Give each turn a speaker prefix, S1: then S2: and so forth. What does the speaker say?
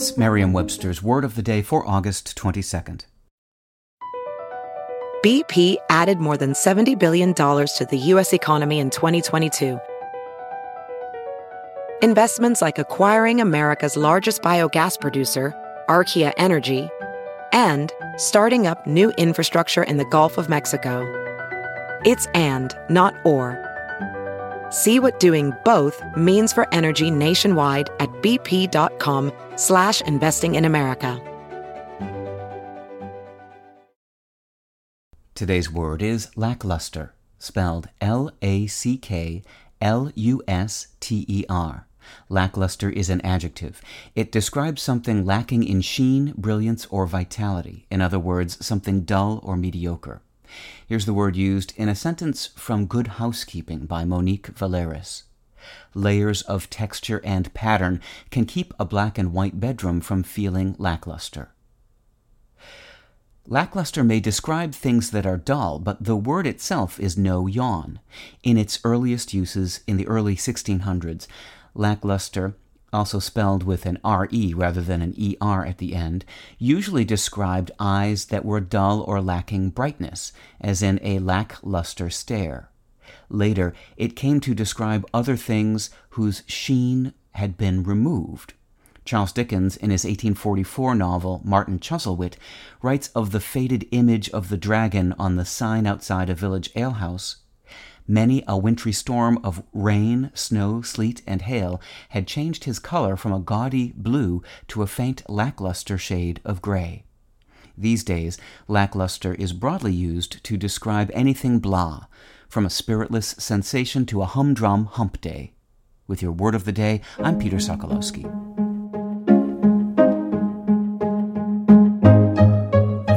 S1: Here's Merriam Webster's Word of the Day for August 22nd.
S2: BP added more than $70 billion to the U.S. economy in 2022. Investments like acquiring America's largest biogas producer, Archaea Energy, and starting up new infrastructure in the Gulf of Mexico. It's and, not or. See what doing both means for energy nationwide at bp.com slash investing in America.
S1: Today's word is lackluster, spelled L A C K L U S T E R. Lackluster is an adjective. It describes something lacking in sheen, brilliance, or vitality. In other words, something dull or mediocre. Here's the word used in a sentence from Good Housekeeping by Monique Valeris. Layers of texture and pattern can keep a black and white bedroom from feeling lackluster. Lackluster may describe things that are dull, but the word itself is no yawn. In its earliest uses in the early 1600s, lackluster, also spelled with an RE rather than an ER at the end, usually described eyes that were dull or lacking brightness, as in a lackluster stare. Later, it came to describe other things whose sheen had been removed. Charles Dickens, in his 1844 novel Martin Chuzzlewit, writes of the faded image of the dragon on the sign outside a village alehouse Many a wintry storm of rain, snow, sleet, and hail had changed his color from a gaudy blue to a faint lackluster shade of gray. These days, lackluster is broadly used to describe anything blah, from a spiritless sensation to a humdrum hump day. With your word of the day, I'm Peter Sokolowski.